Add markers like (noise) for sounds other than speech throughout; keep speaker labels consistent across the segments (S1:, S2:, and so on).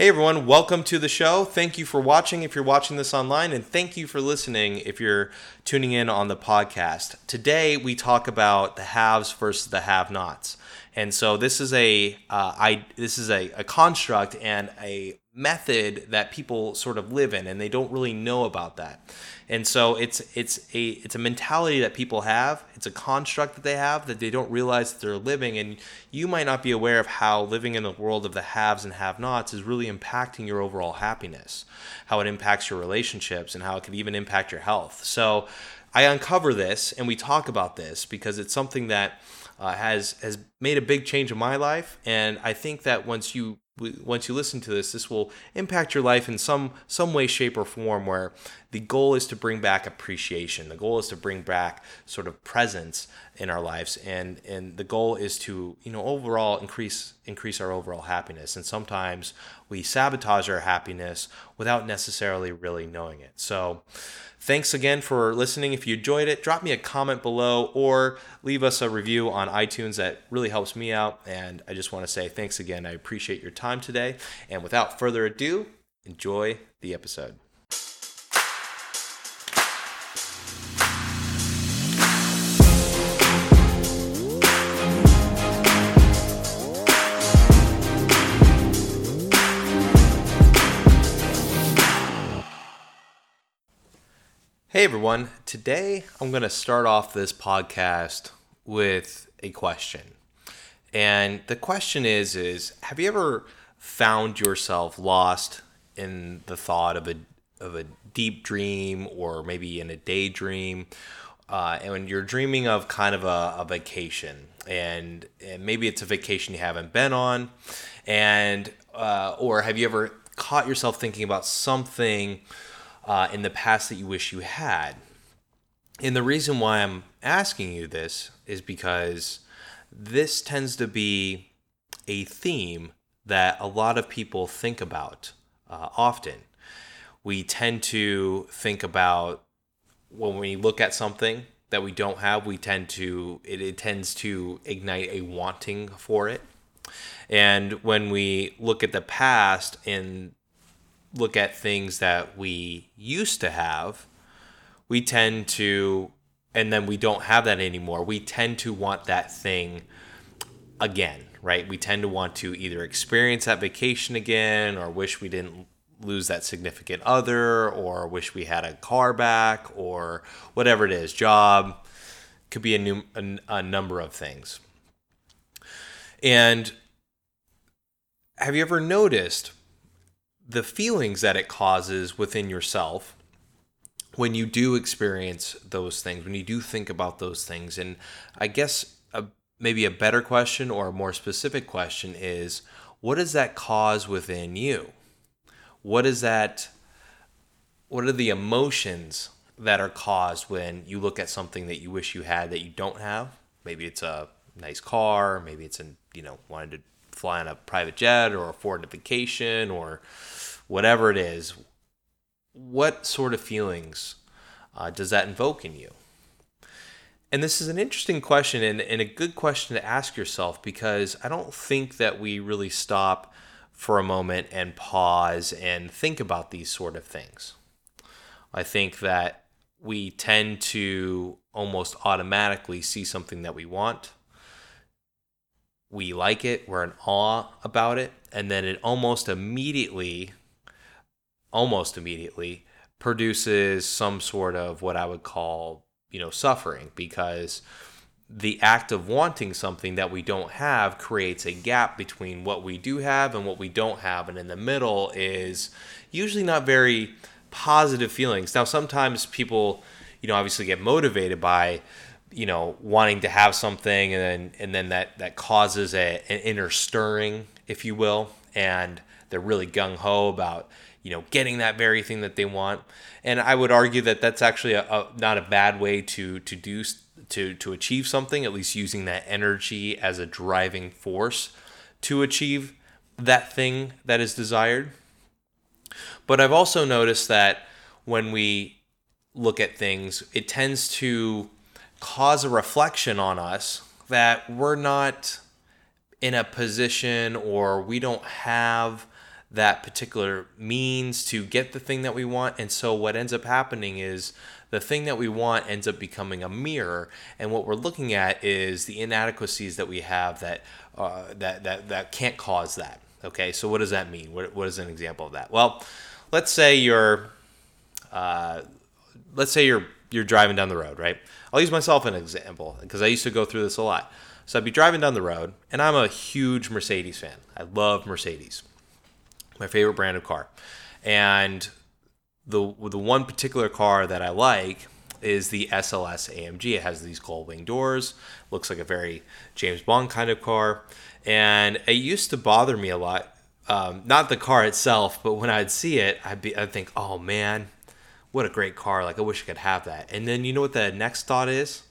S1: Hey everyone, welcome to the show. Thank you for watching if you're watching this online, and thank you for listening if you're tuning in on the podcast. Today we talk about the haves versus the have-nots, and so this is a uh, I this is a, a construct and a method that people sort of live in, and they don't really know about that. And so it's it's a it's a mentality that people have. It's a construct that they have that they don't realize that they're living. And you might not be aware of how living in the world of the haves and have-nots is really impacting your overall happiness, how it impacts your relationships, and how it could even impact your health. So I uncover this and we talk about this because it's something that uh, has has made a big change in my life, and I think that once you once you listen to this, this will impact your life in some some way, shape, or form. Where the goal is to bring back appreciation. The goal is to bring back sort of presence in our lives, and and the goal is to you know overall increase increase our overall happiness. And sometimes we sabotage our happiness without necessarily really knowing it. So. Thanks again for listening. If you enjoyed it, drop me a comment below or leave us a review on iTunes. That really helps me out. And I just want to say thanks again. I appreciate your time today. And without further ado, enjoy the episode. Hey everyone, today I'm going to start off this podcast with a question. And the question is is have you ever found yourself lost in the thought of a of a deep dream or maybe in a daydream uh, and when you're dreaming of kind of a, a vacation and, and maybe it's a vacation you haven't been on and uh, or have you ever caught yourself thinking about something uh, in the past that you wish you had. And the reason why I'm asking you this is because this tends to be a theme that a lot of people think about uh, often. We tend to think about when we look at something that we don't have, we tend to, it, it tends to ignite a wanting for it. And when we look at the past and look at things that we used to have, we tend to, and then we don't have that anymore. We tend to want that thing again, right? We tend to want to either experience that vacation again or wish we didn't lose that significant other or wish we had a car back or whatever it is, job. Could be a, new, a, a number of things. And have you ever noticed the feelings that it causes within yourself when you do experience those things, when you do think about those things. And I guess a, maybe a better question or a more specific question is what does that cause within you? What is that? What are the emotions that are caused when you look at something that you wish you had that you don't have? Maybe it's a nice car, maybe it's an, you know, wanted to fly on a private jet or afford a vacation or whatever it is, what sort of feelings uh, does that invoke in you? And this is an interesting question and, and a good question to ask yourself because I don't think that we really stop for a moment and pause and think about these sort of things. I think that we tend to almost automatically see something that we want. We like it, we're in awe about it, and then it almost immediately almost immediately produces some sort of what I would call, you know, suffering because the act of wanting something that we don't have creates a gap between what we do have and what we don't have. And in the middle is usually not very positive feelings. Now, sometimes people, you know, obviously get motivated by, you know, wanting to have something and then, and then that, that causes a, an inner stirring, if you will. And they're really gung ho about, you know, getting that very thing that they want. And I would argue that that's actually a, a, not a bad way to to do to to achieve something. At least using that energy as a driving force to achieve that thing that is desired. But I've also noticed that when we look at things, it tends to cause a reflection on us that we're not in a position or we don't have that particular means to get the thing that we want. And so what ends up happening is the thing that we want ends up becoming a mirror. And what we're looking at is the inadequacies that we have that uh, that, that that can't cause that. Okay, so what does that mean? What, what is an example of that? Well, let's say you're uh, let's say you're you're driving down the road, right? I'll use myself an example because I used to go through this a lot. So I'd be driving down the road, and I'm a huge Mercedes fan. I love Mercedes, my favorite brand of car. And the the one particular car that I like is the SLS AMG. It has these gull wing doors, looks like a very James Bond kind of car, and it used to bother me a lot. Um, not the car itself, but when I'd see it, I'd be I'd think, oh man, what a great car! Like I wish I could have that. And then you know what the next thought is?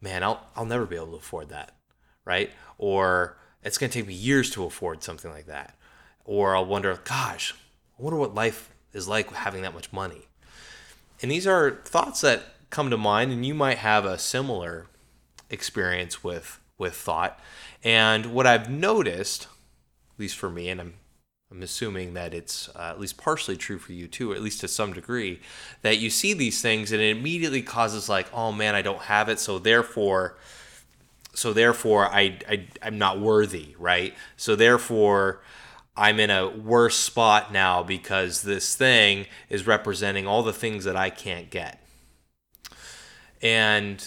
S1: Man, I'll I'll never be able to afford that, right? Or it's gonna take me years to afford something like that. Or I'll wonder, gosh, I wonder what life is like having that much money. And these are thoughts that come to mind, and you might have a similar experience with with thought. And what I've noticed, at least for me, and I'm I'm assuming that it's uh, at least partially true for you too, at least to some degree, that you see these things and it immediately causes like, oh man, I don't have it, so therefore, so therefore I, I I'm not worthy, right? So therefore, I'm in a worse spot now because this thing is representing all the things that I can't get. And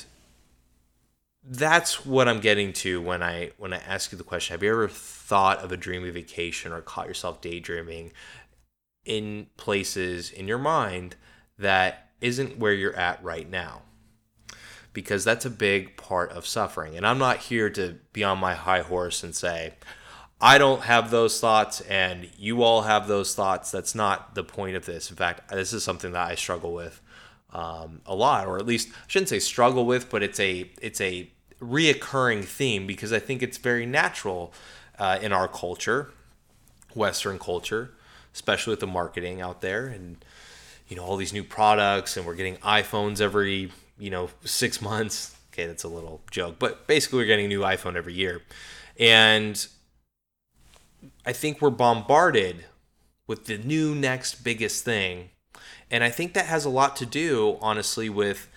S1: that's what I'm getting to when I when I ask you the question. Have you ever thought of a dreamy vacation or caught yourself daydreaming in places in your mind that isn't where you're at right now? Because that's a big part of suffering. And I'm not here to be on my high horse and say, I don't have those thoughts and you all have those thoughts. That's not the point of this. In fact, this is something that I struggle with um, a lot, or at least I shouldn't say struggle with, but it's a it's a reoccurring theme because I think it's very natural uh, in our culture, Western culture, especially with the marketing out there and you know all these new products, and we're getting iPhones every you know six months. Okay, that's a little joke, but basically we're getting a new iPhone every year, and I think we're bombarded with the new next biggest thing. And I think that has a lot to do, honestly, with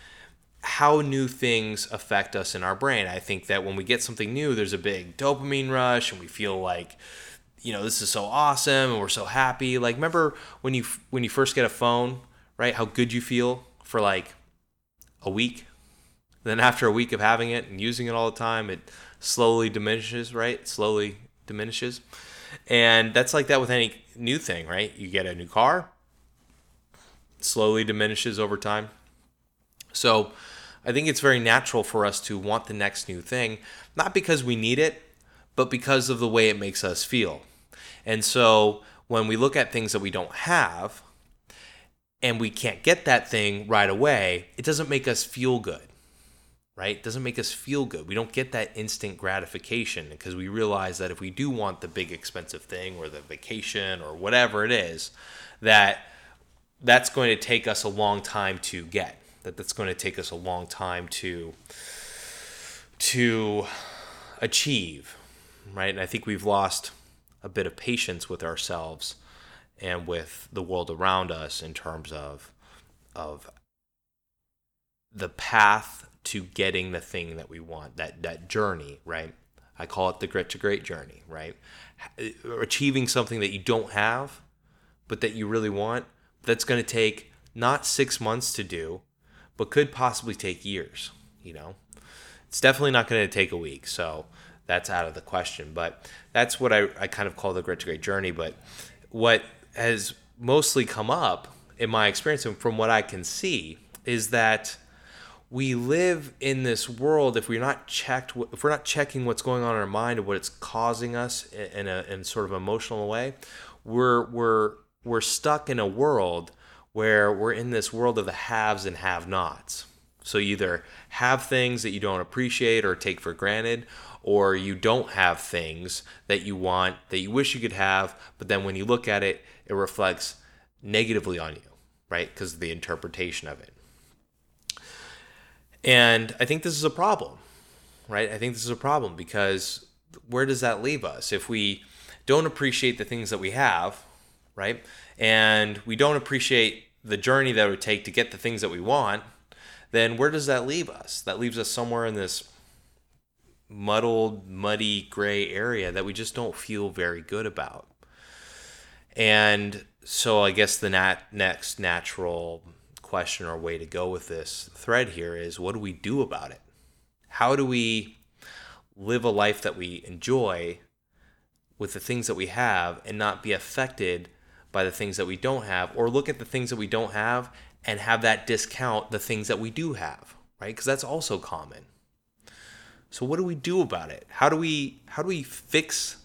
S1: how new things affect us in our brain. I think that when we get something new, there's a big dopamine rush and we feel like, you know, this is so awesome and we're so happy. Like remember when you when you first get a phone, right? How good you feel for like a week. Then after a week of having it and using it all the time, it slowly diminishes, right? slowly diminishes. And that's like that with any new thing, right? You get a new car, slowly diminishes over time. So I think it's very natural for us to want the next new thing, not because we need it, but because of the way it makes us feel. And so when we look at things that we don't have and we can't get that thing right away, it doesn't make us feel good right? It doesn't make us feel good. We don't get that instant gratification because we realize that if we do want the big expensive thing or the vacation or whatever it is, that that's going to take us a long time to get. That that's going to take us a long time to to achieve, right? And I think we've lost a bit of patience with ourselves and with the world around us in terms of of the path to getting the thing that we want that that journey right i call it the grit to great journey right achieving something that you don't have but that you really want that's going to take not six months to do but could possibly take years you know? It's definitely not going to take a week so that's out of the question but that's what I, I kind of call the grit to great journey but what has mostly come up in my experience and from what i can see is that we live in this world if we're not checked if we're not checking what's going on in our mind and what it's causing us in a in sort of emotional way we're we're we're stuck in a world where we're in this world of the haves and have nots so you either have things that you don't appreciate or take for granted or you don't have things that you want that you wish you could have but then when you look at it it reflects negatively on you right because of the interpretation of it and I think this is a problem, right? I think this is a problem because where does that leave us? If we don't appreciate the things that we have, right? And we don't appreciate the journey that it would take to get the things that we want, then where does that leave us? That leaves us somewhere in this muddled, muddy, gray area that we just don't feel very good about. And so I guess the nat- next natural question or way to go with this thread here is what do we do about it? How do we live a life that we enjoy with the things that we have and not be affected by the things that we don't have or look at the things that we don't have and have that discount the things that we do have, right? Because that's also common. So what do we do about it? How do we how do we fix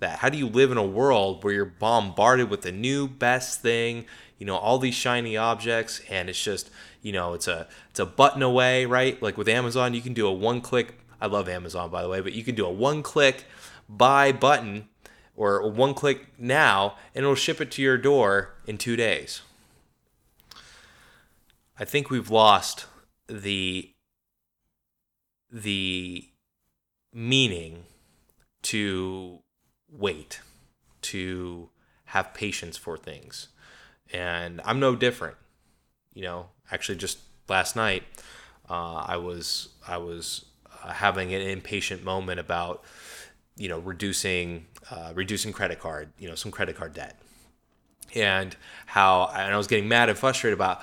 S1: that? How do you live in a world where you're bombarded with the new best thing, you know, all these shiny objects and it's just, you know, it's a it's a button away, right? Like with Amazon, you can do a one-click I love Amazon by the way, but you can do a one-click buy button or one click now and it'll ship it to your door in 2 days. I think we've lost the the meaning to wait, to have patience for things. And I'm no different. You know, actually just last night uh, I was I was uh, having an impatient moment about you know reducing uh, reducing credit card you know some credit card debt. And how and I was getting mad and frustrated about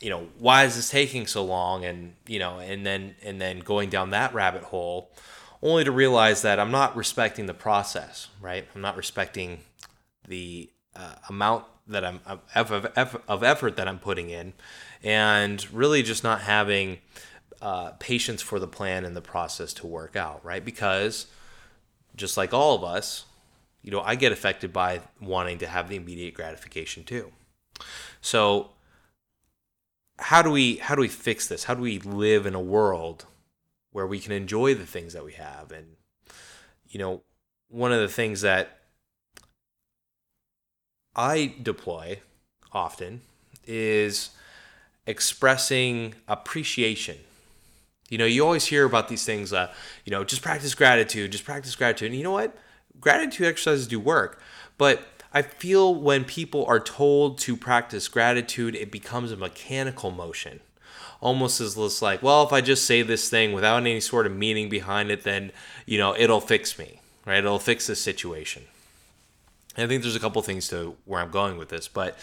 S1: you know why is this taking so long? And you know and then and then going down that rabbit hole only to realize that i'm not respecting the process right? I'm not respecting the uh, amount that i'm of, of, of, effort that i'm putting in and really just not having uh, patience for the plan and the process to work out right? Because just like all of us you know i get affected by wanting to have the immediate gratification too so how do we how do we fix this? How do we live in a world where we can enjoy the things that we have? And you know, one of the things that I deploy often is expressing appreciation. You know, you always hear about these things, uh, you know, just practice gratitude, just practice gratitude. And you know what? Gratitude exercises do work, but I feel when people are told to practice gratitude, it becomes a mechanical motion. Almost as less like, well, if I just say this thing without any sort of meaning behind it, then, you know, it'll fix me, right? It'll fix this situation. And I think there's a couple things to where I'm going with this, but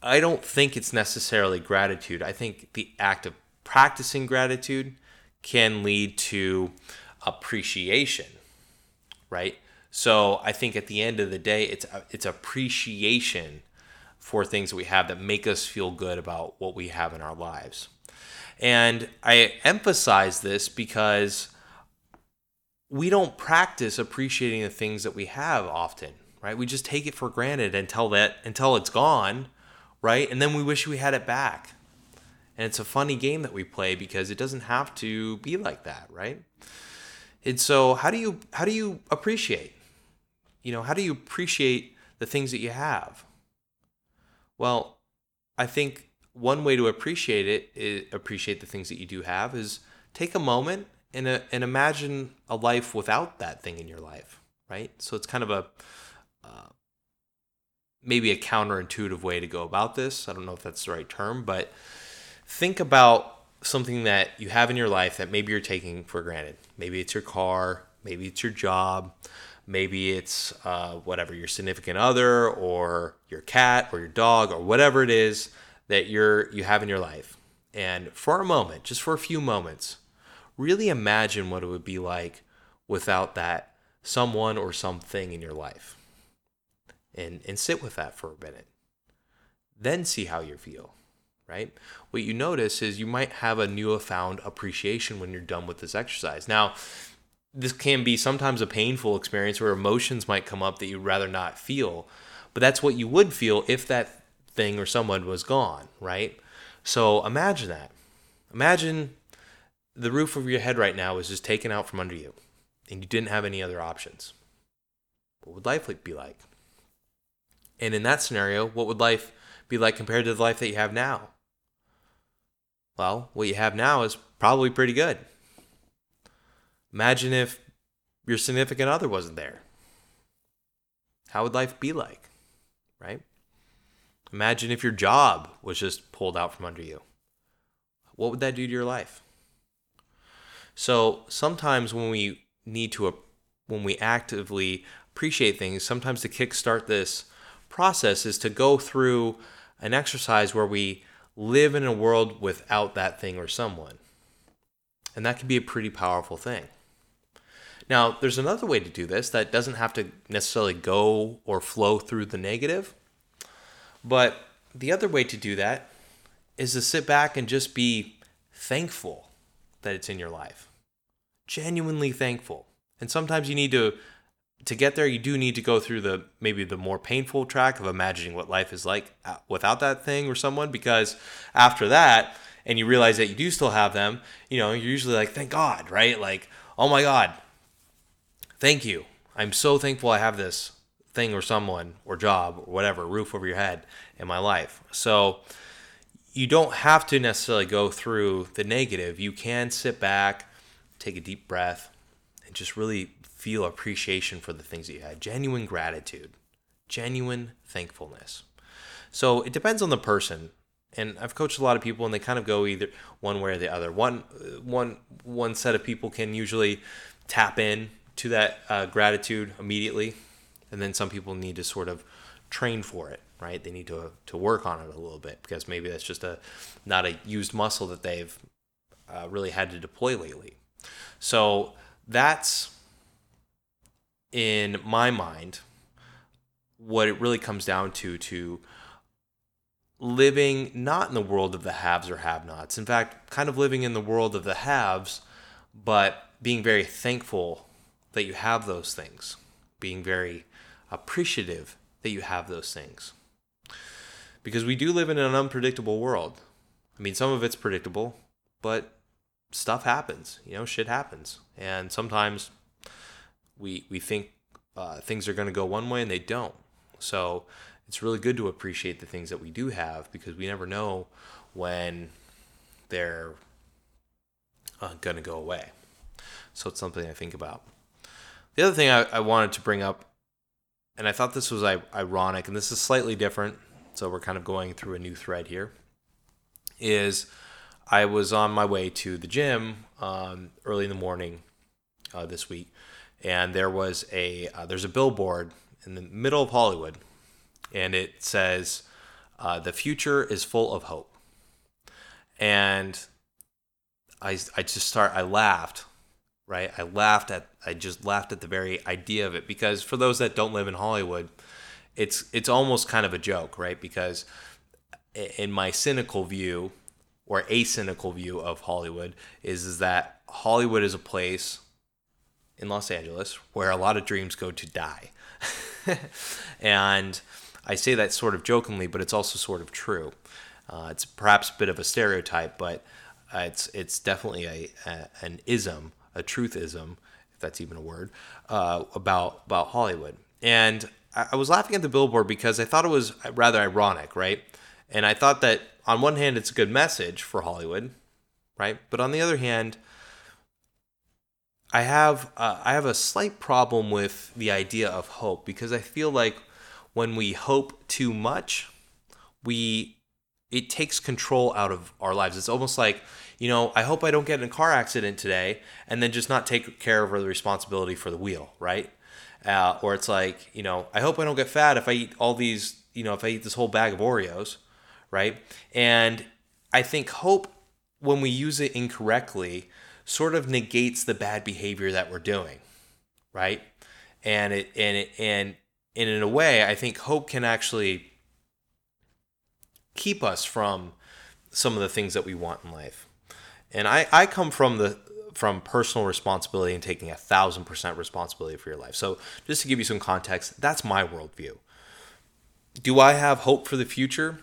S1: I don't think it's necessarily gratitude. I think the act of practicing gratitude can lead to appreciation, right? So I think at the end of the day, it's it's appreciation for things that we have that make us feel good about what we have in our lives. And I emphasize this because we don't practice appreciating the things that we have often, right? We just take it for granted until that until it's gone, right? And then we wish we had it back. And it's a funny game that we play because it doesn't have to be like that, right? And so how do you how do you appreciate? you know, how do you appreciate the things that you have? Well, I think one way to appreciate it is appreciate the things that you do have is take a moment and, a, and imagine a life without that thing in your life, right? So it's kind of a uh, maybe a counterintuitive way to go about this. I don't know if that's the right term, but think about something that you have in your life that maybe you're taking for granted. Maybe it's your car, maybe it's your job, Maybe it's uh, whatever your significant other or your cat or your dog or whatever it is that you're you have in your life. And for a moment, just for a few moments, really imagine what it would be like without that someone or something in your life. And and sit with that for a minute. Then see how you feel right? What you notice is you might have a newfound appreciation when you're done with this exercise. Now, this can be sometimes a painful experience where emotions might come up that you'd rather not feel. But that's what you would feel if that thing or someone was gone, right? So imagine that. Imagine the roof of your head right now is just taken out from under you and you didn't have any other options. What would life be like? And in that scenario, what would life be like compared to the life that you have now? Well, what you have now is probably pretty good. Imagine if your significant other wasn't there. How would life be like? right? Imagine if your job was just pulled out from under you. What would that do to your life? So sometimes when we need to, uh, when we actively appreciate things, sometimes to kickstart this process is to go through an exercise where we live in a world without that thing or someone. And that can be a pretty powerful thing. Now, there's another way to do this that doesn't have to necessarily go or flow through the negative. But the other way to do that is to sit back and just be thankful that it's in your life. Genuinely thankful. And sometimes you need to to get there you do need to go through the maybe the more painful track of imagining what life is like uh, without that thing or someone because after that and you realize that you do still have them, you know, you're usually like thank God, right? Like, "Oh my God, thank you. I'm so thankful I have this thing or someone or job or whatever, roof over your head in my life. So you don't have to necessarily go through the negative. You can sit back, take a deep breath, and just really feel appreciation for the things that you had. Genuine gratitude, genuine thankfulness. So it depends on the person. And I've coached a lot of people, and they kind of go either one way or the other. One, one, one set of people can usually tap in to that uh, gratitude immediately, and then some people need to sort of train for it, right? They need to to work on it a little bit because maybe that's just a not a used muscle that they've uh, really had to deploy lately. So that's in my mind what it really comes down to to living not in the world of the haves or have-nots. In fact, kind of living in the world of the haves, but being very thankful that you have those things, being very appreciative that you have those things. Because we do live in an unpredictable world. I mean, some of it's predictable, but stuff happens. You know, shit happens. And sometimes we, we think uh, things are going to go one way and they don't. So it's really good to appreciate the things that we do have because we never know when they're uh, going to go away. So it's something I think about. The other thing I, I wanted to bring up, and I thought this was ironic, and this is slightly different, so we're kind of going through a new thread here, is I was on my way to the gym um, early in the morning uh, this week, and there was a uh, there's a billboard in the middle of Hollywood, and it says, uh, "The future is full of hope," and I I just start I laughed right? I laughed at I just laughed at the very idea of it because for those that don't live in Hollywood, it's it's almost kind of a joke, right? Because in my cynical view or a cynical view of Hollywood is is that Hollywood is a place in Los Angeles where a lot of dreams go to die. (laughs) and I say that sort of jokingly, but it's also sort of true. Uh, it's perhaps a bit of a stereotype, but uh, it's it's definitely a, a, an ism a truthism, if that's even a word, uh, about about Hollywood. And I, I was laughing at the billboard because I thought it was rather ironic, right? And I thought that on one hand, it's a good message for Hollywood, right? But on the other hand, I have uh, I have a slight problem with the idea of hope because I feel like when we hope too much, we it takes control out of our lives. It's almost like you know, I hope I don't get in a car accident today and then just not take care of the responsibility for the wheel, right? Uh, or it's like, you know, I hope I don't get fat if I eat all these, you know, if I eat this whole bag of Oreos, right? And I think hope, when we use it incorrectly, sort of negates the bad behavior that we're doing, right? And it and it and and in a way, I think hope can actually keep us from some of the things that we want in life. And I, I come from the from personal responsibility and taking a thousand percent responsibility for your life. So just to give you some context, that's my worldview. Do I have hope for the future?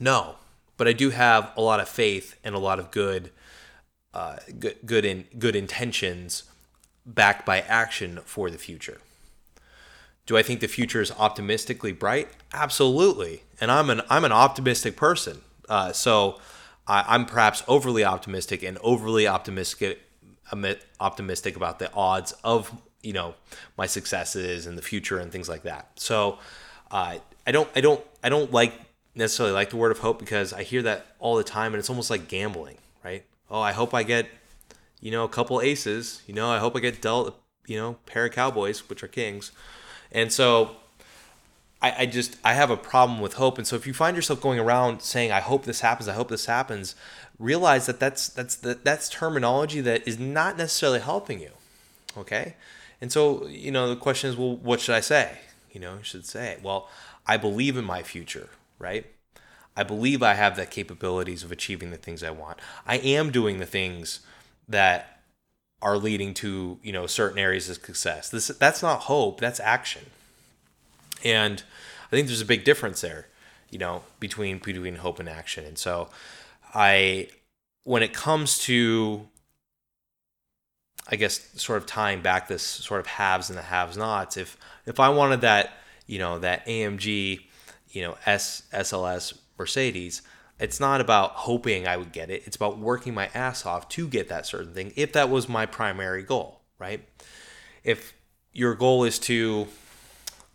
S1: No, but I do have a lot of faith and a lot of good, uh, good, good in good intentions, backed by action for the future. Do I think the future is optimistically bright? Absolutely, and I'm an I'm an optimistic person. Uh, so I, am perhaps overly optimistic and overly optimistic optimistic about the odds of you know my successes and the future and things like that. So uh, I don't I don't I don't like necessarily like the word of hope because I hear that all the time and it's almost like gambling, right? Oh, I hope I get you know a couple aces. You know, I hope I get dealt you know pair of Cowboys, which are kings, and so. I, I just I have a problem with hope, and so if you find yourself going around saying I hope this happens, I hope this happens, realize that that's that's that's terminology that is not necessarily helping you. Okay, and so you know the question is, well, what should I say? You know, you should say, well, I believe in my future, right? I believe I have the capabilities of achieving the things I want. I am doing the things that are leading to you know certain areas of success. This that's not hope, that's action. And I think there's a big difference there, you know, between between hope and action. And so I when it comes to I guess sort of tying back this sort of haves and the haves nots, if if I wanted that, you know, that AMG, you know, S SLS Mercedes, it's not about hoping I would get it. It's about working my ass off to get that certain thing if that was my primary goal, right? If your goal is to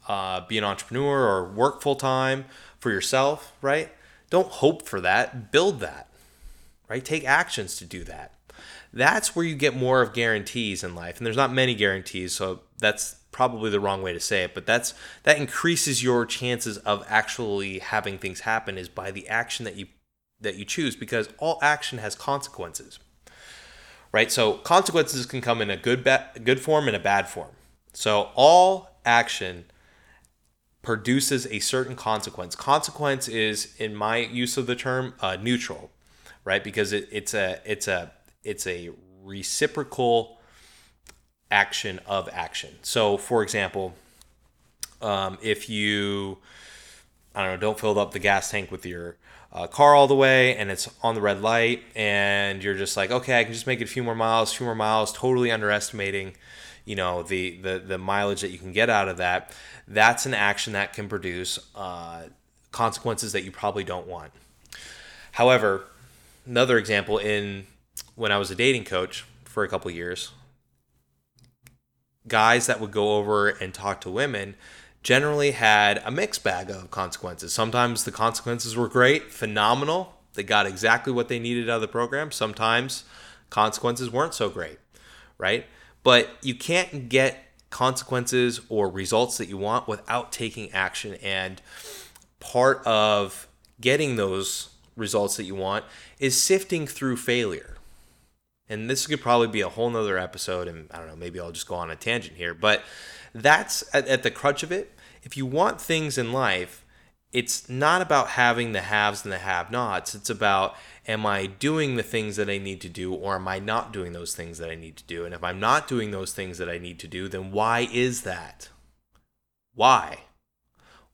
S1: uh, be an entrepreneur or work full time for yourself, right? Don't hope for that, build that, right? Take actions to do that. That's where you get more of guarantees in life. And there's not many guarantees, so that's probably the wrong way to say it, but that's that increases your chances of actually having things happen is by the action that you that you choose because all action has consequences. Right? So consequences can come in a good ba- good form and a bad form. So all action produces a certain consequence. Consequence is, in my use of the term, uh, neutral, right? Because it, it's a it's a it's a reciprocal action of action. So, for example, um, if you I don't know, don't fill up the gas tank with your uh, car all the way and it's on the red light and you're just like okay i can just make it a few more miles a few more miles totally underestimating you know the the the mileage that you can get out of that that's an action that can produce uh, consequences that you probably don't want however another example in when i was a dating coach for a couple years guys that would go over and talk to women generally had a mixed bag of consequences sometimes the consequences were great phenomenal they got exactly what they needed out of the program sometimes consequences weren't so great right but you can't get consequences or results that you want without taking action. And part of getting those results that you want is sifting through failure. And this could probably be a whole nother episode, and I don't know, maybe I'll just go on a tangent here. But that's at, at the crutch of it. If you want things in life, it's not about having the haves and the have nots. It's about am I doing the things that I need to do or am I not doing those things that I need to do? And if I'm not doing those things that I need to do, then why is that? Why?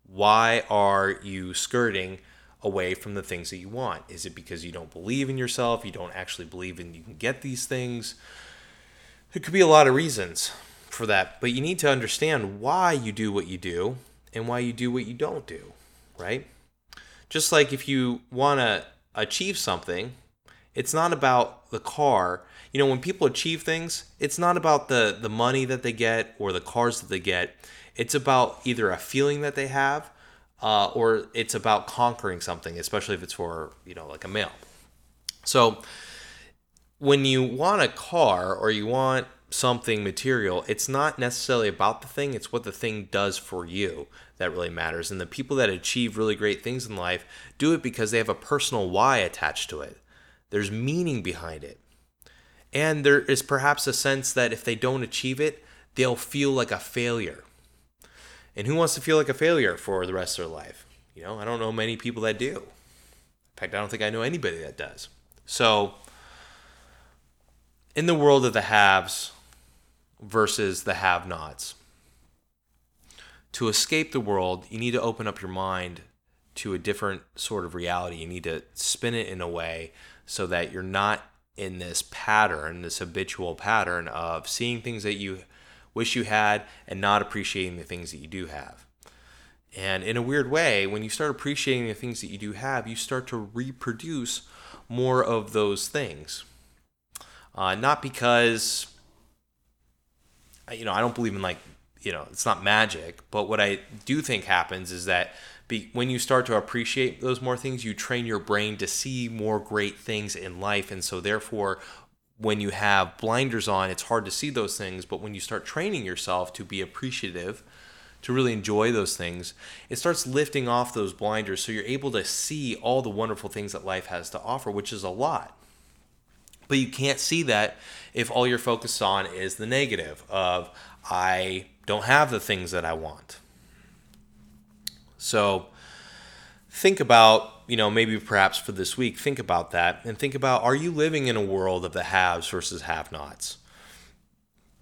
S1: Why are you skirting away from the things that you want? Is it because you don't believe in yourself? You don't actually believe in you can get these things? There could be a lot of reasons for that, but you need to understand why you do what you do and why you do what you don't do, right? Just like if you want to achieve something, it's not about the car. You know, when people achieve things, it's not about the the money that they get or the cars that they get. It's about either a feeling that they have, uh, or it's about conquering something, especially if it's for you know like a male. So when you want a car or you want something material, it's not necessarily about the thing, it's what the thing does for you that really matters. And the people that achieve really great things in life do it because they have a personal why attached to it. There's meaning behind it. And there is perhaps a sense that if they don't achieve it, they'll feel like a failure. And who wants to feel like a failure for the rest of their life? You know, I don't know many people that do. In fact, I don't think I know anybody that does. So, in the world of the haves, versus the have nots. To escape the world, you need to open up your mind to a different sort of reality. You need to spin it in a way so that you're not in this pattern, this habitual pattern of seeing things that you wish you had and not appreciating the things that you do have. And in a weird way, when you start appreciating the things that you do have, you start to reproduce more of those things. Uh, not because you know, I don't believe in like you know, it's not magic, but what I do think happens is that be, when you start to appreciate those more things, you train your brain to see more great things in life. And so, therefore, when you have blinders on, it's hard to see those things. But when you start training yourself to be appreciative, to really enjoy those things, it starts lifting off those blinders so you're able to see all the wonderful things that life has to offer, which is a lot. But you can't see that if all you're focused on is the negative of, I don't have the things that I want. So think about, you know, maybe perhaps for this week, think about that and think about are you living in a world of the haves versus have nots?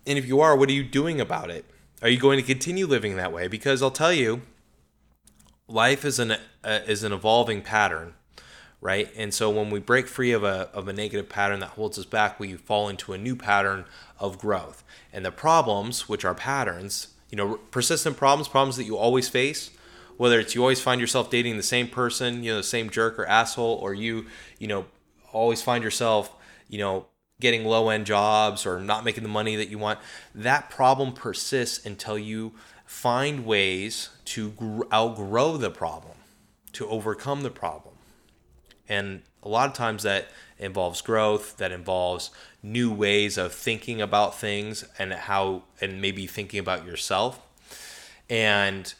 S1: And if you are, what are you doing about it? Are you going to continue living that way? Because I'll tell you, life is an uh, is an evolving pattern, right? And so when we break free of a of a negative pattern that holds us back, we fall into a new pattern of growth. And the problems, which are patterns, you know, persistent problems, problems that you always face, whether it's you always find yourself dating the same person, you know, the same jerk or asshole, or you, you know, always find yourself, you know, getting low end jobs or not making the money that you want, that problem persists until you find ways to outgrow the problem, to overcome the problem. And a lot of times that involves growth, that involves new ways of thinking about things and how, and maybe thinking about yourself. And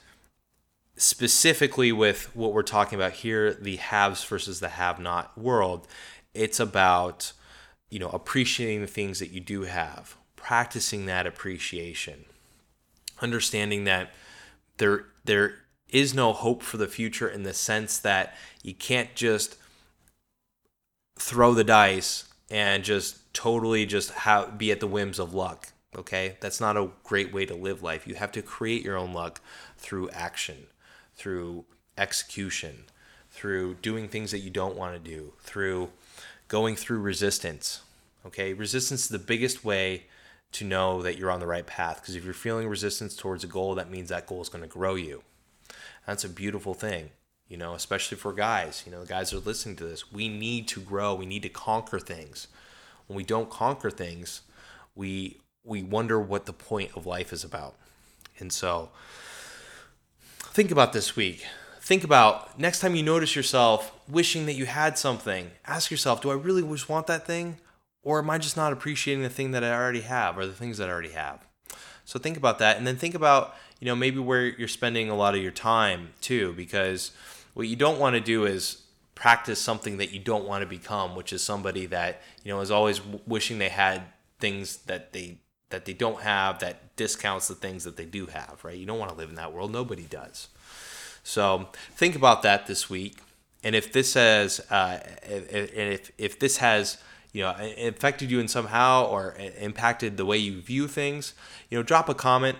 S1: specifically with what we're talking about here, the haves versus the have not world, it's about you know, appreciating the things that you do have, practicing that appreciation, understanding that there there is no hope for the future in the sense that you can't just throw the dice and just totally just have, be at the whims of luck. Okay, that's not a great way to live life. You have to create your own luck through action, through execution, through doing things that you don't want to do, through going through resistance. Okay, resistance is the biggest way to know that you're on the right path because if you're feeling resistance towards a goal, that means that goal is going to grow you. That's a beautiful thing, you know, especially for guys. You know, the guys are listening to this. We need to grow. We need to conquer things. When we don't conquer things, we we wonder what the point of life is about. And so, think about this week think about next time you notice yourself wishing that you had something, ask yourself, do I really just want that thing? Or am I just not appreciating the thing that I already have or the things that I already have? So think about that and then think about, you know, maybe where you're spending a lot of your time too, because what you don't want to do is practice something that you don't want to become, which is somebody that, you know, is always wishing they had things that they that they don't have that discounts the things that they do have, right? You don't want to live in that world. Nobody does. So think about that this week, and if this has, uh, if if this has you know affected you in somehow or impacted the way you view things, you know, drop a comment,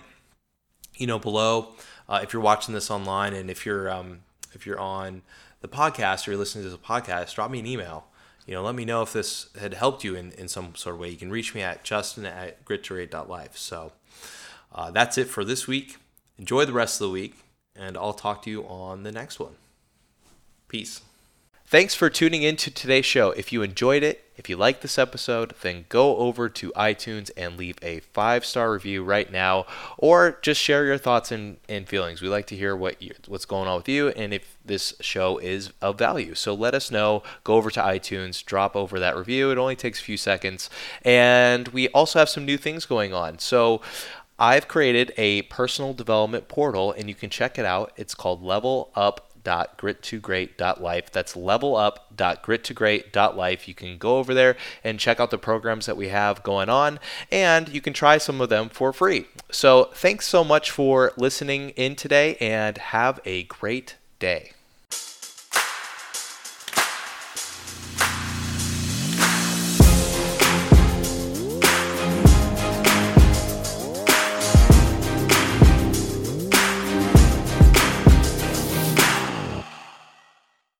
S1: you know, below uh, if you're watching this online, and if you're um, if you're on the podcast or you're listening to the podcast, drop me an email. You know, let me know if this had helped you in, in some sort of way. You can reach me at justin at grit2great.life. So uh, that's it for this week. Enjoy the rest of the week and I'll talk to you on the next one. Peace. Thanks for tuning in to today's show. If you enjoyed it, if you liked this episode, then go over to iTunes and leave a five star review right now, or just share your thoughts and, and feelings. We like to hear what you, what's going on with you and if this show is of value. So let us know. Go over to iTunes, drop over that review. It only takes a few seconds. And we also have some new things going on. So I've created a personal development portal and you can check it out. It's called Level Up levelup.grit2great.life. That's levelup.grit2great.life. You can go over there and check out the programs that we have going on, and you can try some of them for free. So, thanks so much for listening in today, and have a great day.